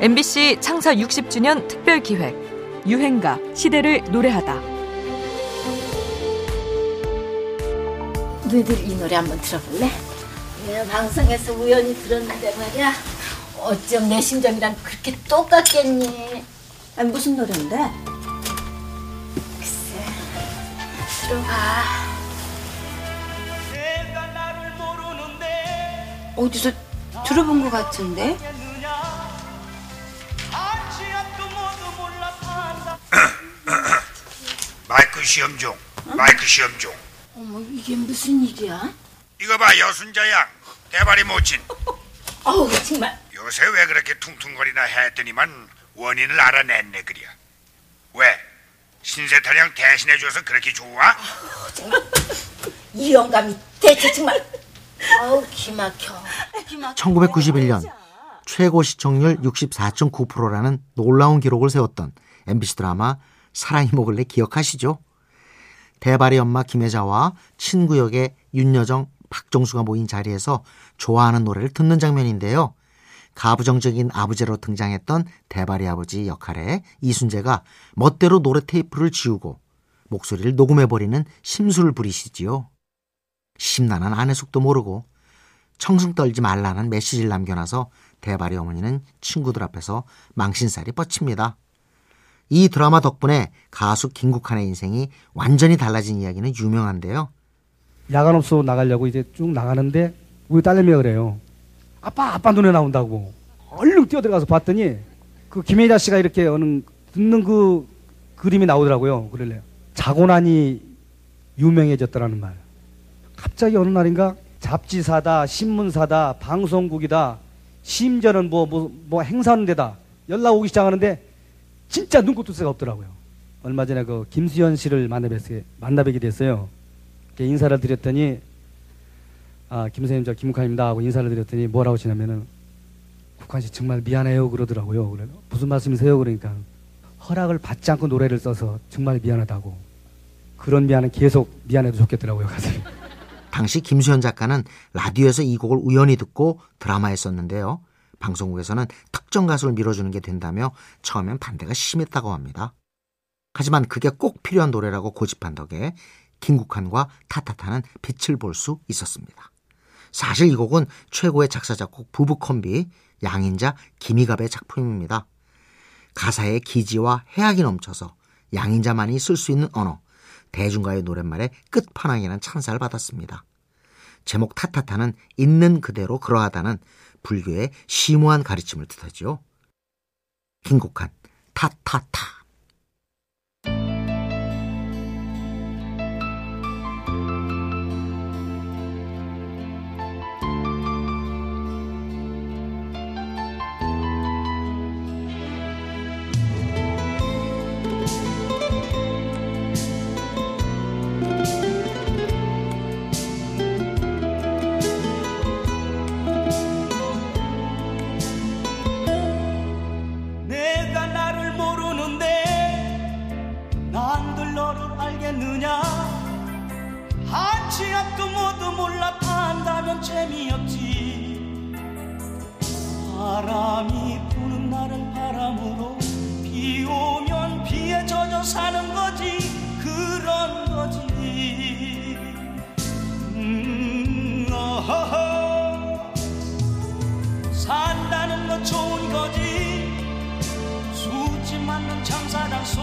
MBC 창사 60주년 특별 기획 유행가 시대를 노래하다. 너희들 이 노래 한번 들어볼래? 내가 방송에서 우연히 들었는데 말이야. 어쩜 내 심정이랑 그렇게 똑같겠니? 아니 무슨 노래인데? 글쎄, 들어봐. 어디서 들어본 것 같은데? 마이크 시험 중. 마이크 시험 중. 어머, 이게 무슨 일이야? 이거 봐 여순자 양 대발이 모친. 어우, 정말. 요새 왜 그렇게 퉁퉁거리나 했더니만 원인을 알아냈네 그려. 왜? 신세타령 대신해줘서 그렇게 좋아? 이 영감이 대체 정말. 아우, 기막혀. 기막혀. 1991년 최고 시청률 64.9%라는 놀라운 기록을 세웠던 MBC 드라마 사랑이 먹을래 기억하시죠? 대발의 엄마 김혜자와 친구 역의 윤여정, 박정수가 모인 자리에서 좋아하는 노래를 듣는 장면인데요. 가부정적인 아버지로 등장했던 대발의 아버지 역할에 이순재가 멋대로 노래 테이프를 지우고 목소리를 녹음해버리는 심술을 부리시지요. 심란한 아내 속도 모르고 청승 떨지 말라는 메시지를 남겨놔서 대발의 어머니는 친구들 앞에서 망신살이 뻗칩니다. 이 드라마 덕분에 가수 김국환의 인생이 완전히 달라진 이야기는 유명한데요. 야간업소 나가려고 이제 쭉 나가는데 우리 딸내미가 그래요. 아빠 아빠 눈에 나온다고. 얼른 뛰어들어가서 봤더니 그 김혜자 씨가 이렇게 어느 듣는 그 그림이 나오더라고요. 그럴래요. 자고 나니 유명해졌다라는 말. 갑자기 어느 날인가 잡지사다, 신문사다, 방송국이다, 심지어는 뭐, 뭐, 뭐 행사하는 데다 연락 오기 시작하는데 진짜 눈꽃도 새가 없더라고요. 얼마 전에 그 김수현 씨를 만나뵙게, 만나뵙게 됐어요. 인사를 드렸더니 아, 김 선생님 저 김국환입니다 하고 인사를 드렸더니 뭐라고 하시냐면은 국환 씨 정말 미안해요 그러더라고요. 그래 무슨 말씀이세요? 그러니까 허락을 받지 않고 노래를 써서 정말 미안하다고. 그런 미안은 계속 미안해도 좋겠더라고요, 가슴이. 당시 김수현 작가는 라디오에서 이 곡을 우연히 듣고 드라마에 썼는데요. 방송국에서는 특정 가수를 밀어주는 게 된다며 처음엔 반대가 심했다고 합니다. 하지만 그게 꼭 필요한 노래라고 고집한 덕에 김국환과 타타타는 빛을 볼 수 있었습니다. 사실 이 곡은 최고의 작사 작곡 부부 콤비 양인자 김희갑의 작품입니다. 가사의 기지와 해악이 넘쳐서 양인자만이 쓸 수 있는 언어, 대중가의 노랫말의 끝판왕이라는 찬사를 받았습니다. 제목 타타타는 있는 그대로 그러하다는 불교의 심오한 가르침을 뜻하지요. 김국환 타타타 산다는 건 좋은 거지. 수지 맞는 장사장소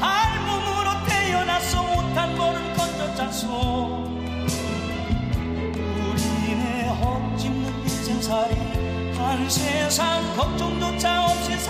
알몸으로 태어나서 못한 거를 건졌잖소 우리네 헛짚는 인생살이 한 세상 걱정조차 없이 살